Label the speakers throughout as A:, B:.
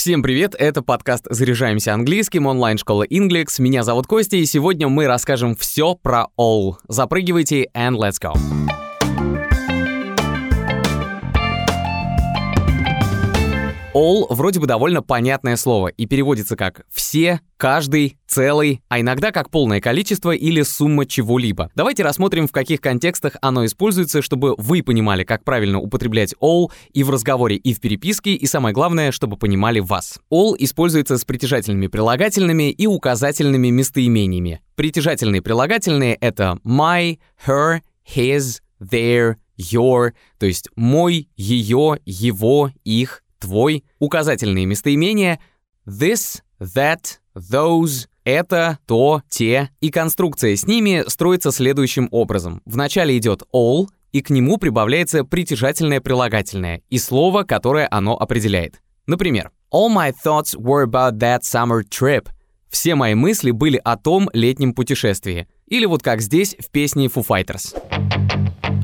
A: Всем привет, это подкаст «Заряжаемся английским», онлайн-школа Inglix. Меня зовут Костя, и сегодня мы расскажем все про all. Запрыгивайте and let's go. All вроде бы довольно понятное слово и переводится как «все», «каждый», «целый», а иногда как полное количество или сумма чего-либо. Давайте рассмотрим, в каких контекстах оно используется, чтобы вы понимали, как правильно употреблять all и в разговоре, и в переписке, и самое главное, чтобы понимали вас. All используется с притяжательными прилагательными и указательными местоимениями. Притяжательные прилагательные — это my, her, his, their, your, то есть мой, ее, его, их, твой, указательные местоимения this, that, those, это, то, те, и конструкция с ними строится следующим образом. Вначале идет all, и к нему прибавляется притяжательное прилагательное и слово, которое оно определяет. Например, All my thoughts were about that summer trip. Все мои мысли были о том летнем путешествии. Или вот как здесь в песне Foo Fighters.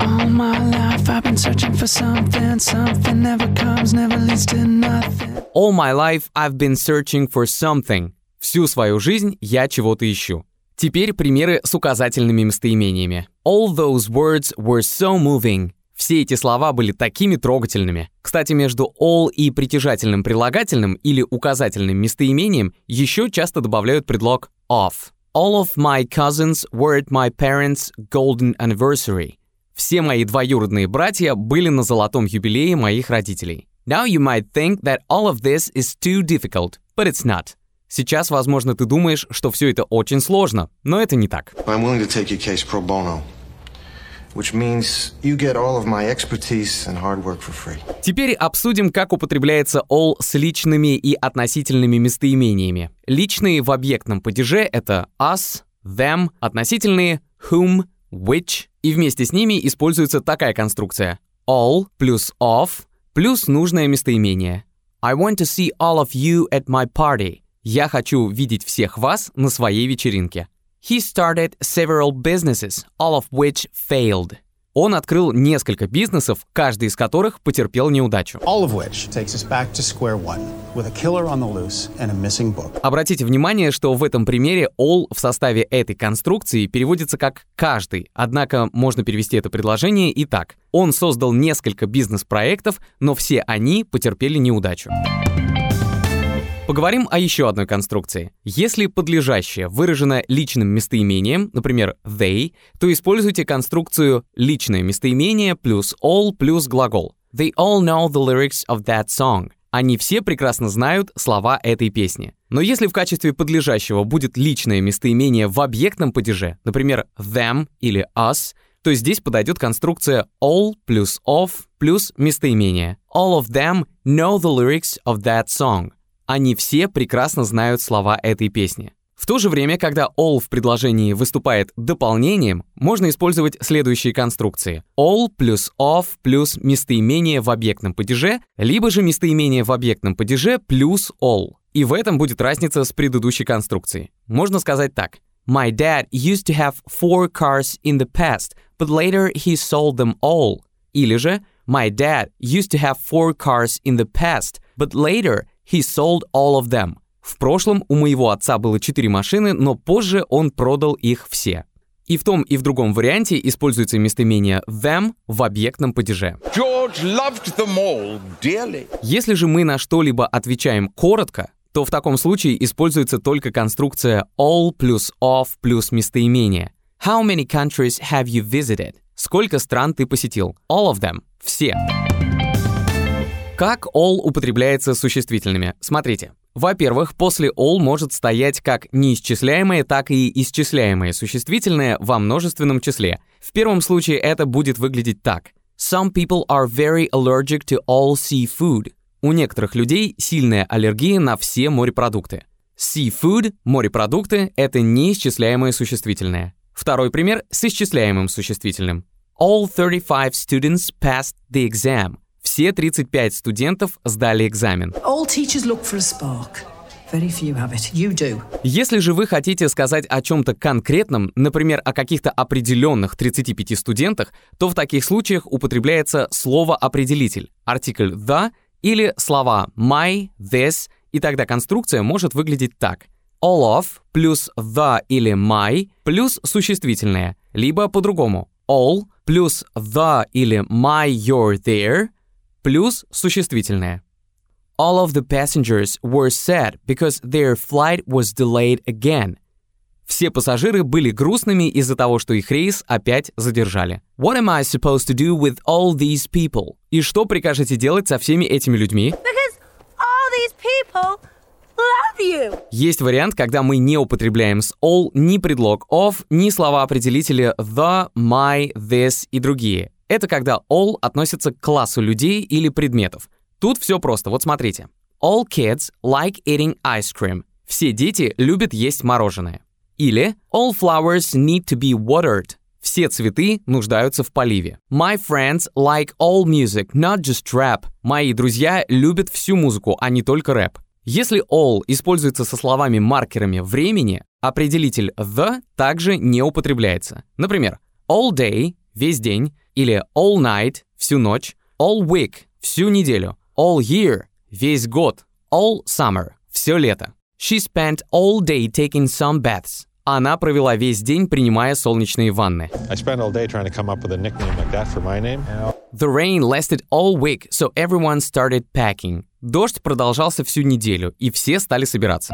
A: All my life I've been searching for something, something never comes, never leads to nothing. All my life I've been searching for something. Всю свою жизнь я чего-то ищу. Теперь примеры с указательными местоимениями. All those words were so moving. Все эти слова были такими трогательными. Кстати, между all и притяжательным прилагательным или указательным местоимением еще часто добавляют предлог of. All of my cousins were at my parents' golden anniversary. Все мои двоюродные братья были на золотом юбилее моих родителей. Now you might think that all of this is too difficult, but it's not. Сейчас, возможно, ты думаешь, что все это очень сложно, но это не так. I'm willing to take your case pro bono. Which means you get all of my expertise and hard work for free. Теперь обсудим, как употребляется all с личными и относительными местоимениями. Личные в объектном падеже — это us, them, относительные whom, which, и вместе с ними используется такая конструкция all плюс of плюс нужное местоимение. I want to see all of you at my party. Я хочу видеть всех вас на своей вечеринке. He started several businesses, all of which failed. Он открыл несколько бизнесов, каждый из которых потерпел неудачу. Обратите внимание, что в этом примере all в составе этой конструкции переводится как «каждый», однако можно перевести это предложение и так. Он создал несколько бизнес-проектов, но все они потерпели неудачу. Поговорим о еще одной конструкции. Если подлежащее выражено личным местоимением, например, they, то используйте конструкцию личное местоимение плюс all плюс глагол. They all know the lyrics of that song. Они все прекрасно знают слова этой песни. Но если в качестве подлежащего будет личное местоимение в объектном падеже, например, them или us, то здесь подойдет конструкция all плюс of плюс местоимение. All of them know the lyrics of that song. Они все прекрасно знают слова этой песни. В то же время, когда all в предложении выступает дополнением, можно использовать следующие конструкции. all плюс of плюс местоимение в объектном падеже, либо же местоимение в объектном падеже плюс all. И в этом будет разница с предыдущей конструкцией. Можно сказать так. My dad used to have four cars in the past, but later he sold them all. Или же My dad used to have four cars in the past, but later He sold all of them. В прошлом у моего отца было четыре машины, но позже он продал их все. И в том, и в другом варианте используется местоимение them в объектном падеже. George loved them all dearly. Если же мы на что-либо отвечаем коротко, то в таком случае используется только конструкция all плюс of плюс местоимение. How many countries have you visited? Сколько стран ты посетил? All of them. Все. Как all употребляется с существительными? Смотрите. Во-первых, после all может стоять как неисчисляемое, так и исчисляемое существительное во множественном числе. В первом случае это будет выглядеть так. Some people are very allergic to all seafood. У некоторых людей сильная аллергия на все морепродукты. Seafood, морепродукты, это неисчисляемое существительное. Второй пример с исчисляемым существительным. All 35 students passed the exam. Все 35 студентов сдали экзамен. Если же вы хотите сказать о чем-то конкретном, например, о каких-то определенных 35 студентах, то в таких случаях употребляется слово-определитель, артикль «the» или слова «my», «this» И тогда конструкция может выглядеть так. All of плюс the или my плюс существительное, либо по-другому. All плюс the или my you're there плюс существительное. All of the passengers were sad because their flight was delayed again. Все пассажиры были грустными из-за того, что их рейс опять задержали. What am I supposed to do with all these people? И что прикажете делать со всеми этими людьми?
B: Because all these people love you.
A: Есть вариант, когда мы не употребляем с all ни предлог of, ни слова-определители the, my, this и другие. Это когда all относится к классу людей или предметов. Тут все просто, вот смотрите. All kids like eating ice cream. Все дети любят есть мороженое. Или All flowers need to be watered. Все цветы нуждаются в поливе. My friends like all music, not just rap. Мои друзья любят всю музыку, а не только рэп. Если all используется со словами-маркерами времени, определитель the также не употребляется. Например, all day – весь день, или all night – всю ночь, all week – всю неделю, all year – весь год, all summer – все лето. She spent all day taking some baths. Она провела весь день, принимая солнечные ванны. The rain lasted all week, so everyone started packing. Дождь продолжался всю неделю, и все стали собираться.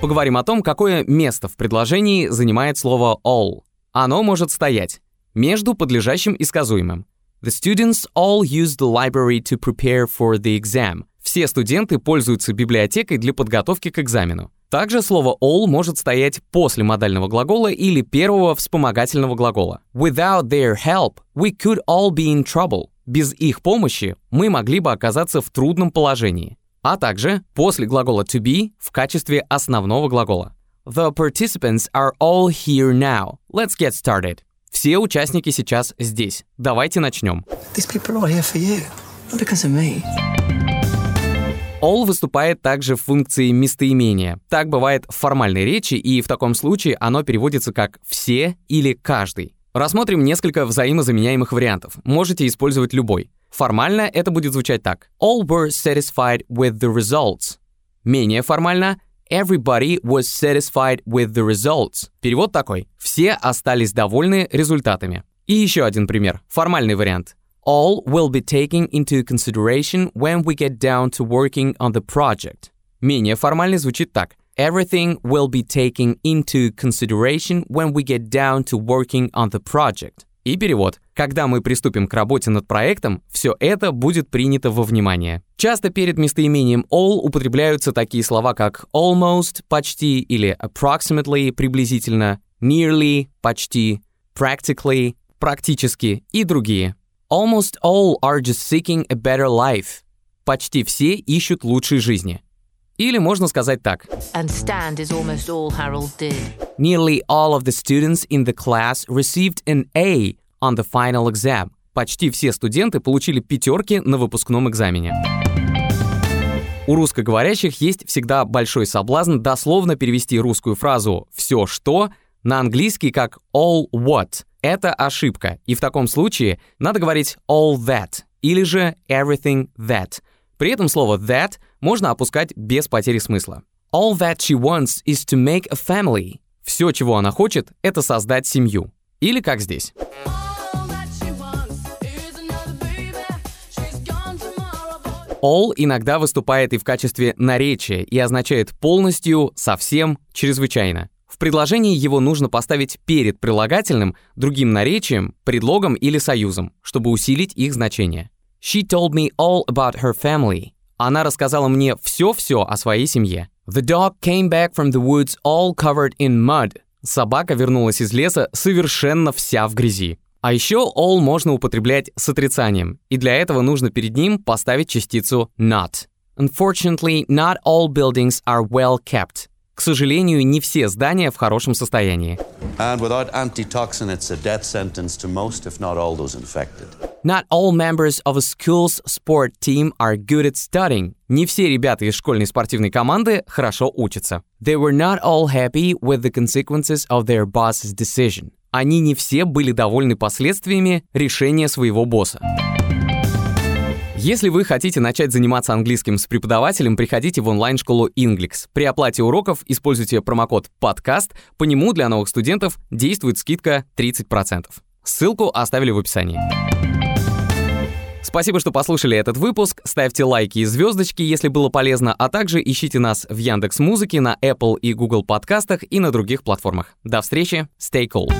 A: Поговорим о том, какое место в предложении занимает слово all. Оно может стоять между подлежащим и сказуемым. The students all used the library to prepare for the exam. Все студенты пользуются библиотекой для подготовки к экзамену. Также слово all может стоять после модального глагола или первого вспомогательного глагола. Without their help, we could all be in trouble. Без их помощи мы могли бы оказаться в трудном положении. А также после глагола to be в качестве основного глагола. The participants are all here now. Let's get started. Все участники сейчас здесь. Давайте начнем.
C: All
A: выступает также в функции местоимения. Так бывает в формальной речи, и в таком случае оно переводится как «все» или «каждый». Рассмотрим несколько взаимозаменяемых вариантов. Можете использовать любой. Формально это будет звучать так. All were satisfied with the results. Менее формально Everybody was satisfied with the results. Перевод такой. Все остались довольны результатами. И еще один пример. Формальный вариант. All will be taken into consideration when we get down to working on the project. Менее формально звучит так. Everything will be taken into consideration when we get down to working on the project. И перевод. Когда мы приступим к работе над проектом, все это будет принято во внимание. Часто перед местоимением all употребляются такие слова, как almost – почти или approximately – приблизительно, nearly – почти, practically – практически и другие. Almost all are just seeking a better life. Почти все ищут лучшей жизни. Или можно сказать так.
D: And stand is almost all Harold did.
A: Nearly all of the students in the class received an A on the final exam. Почти все студенты получили пятерки на выпускном экзамене. У русскоговорящих есть всегда большой соблазн дословно перевести русскую фразу «все что» на английский как all what. Это ошибка, и в таком случае надо говорить all that или же everything that. При этом слово that можно опускать без потери смысла. All that she wants is to make a family. Все, чего она хочет, это создать семью. Или как здесь. All иногда выступает и в качестве наречия и означает полностью, совсем, чрезвычайно. В предложении его нужно поставить перед прилагательным, другим наречием, предлогом или союзом, чтобы усилить их значение. She told me all about her family. Она рассказала мне все-все о своей семье. The dog came back from the woods all covered in mud. Собака вернулась из леса совершенно вся в грязи. А еще all можно употреблять с отрицанием, и для этого нужно перед ним поставить частицу not. Unfortunately, not all buildings are well kept. К сожалению, не все здания в хорошем состоянии. Not all members of a school's sport team are good at studying. Не все ребята из школьной спортивной команды хорошо учатся. They were not all happy with the consequences of their boss's decision. Они не все были довольны последствиями решения своего босса. Если вы хотите начать заниматься английским с преподавателем, приходите в онлайн-школу Inglix. При оплате уроков используйте промокод «Подкаст». По нему для новых студентов действует скидка 30%. Ссылку оставили в описании. Спасибо, что послушали этот выпуск. Ставьте лайки и звездочки, если было полезно, а также ищите нас в Яндекс Музыке, на Apple и Google подкастах и на других платформах. До встречи. Stay cool.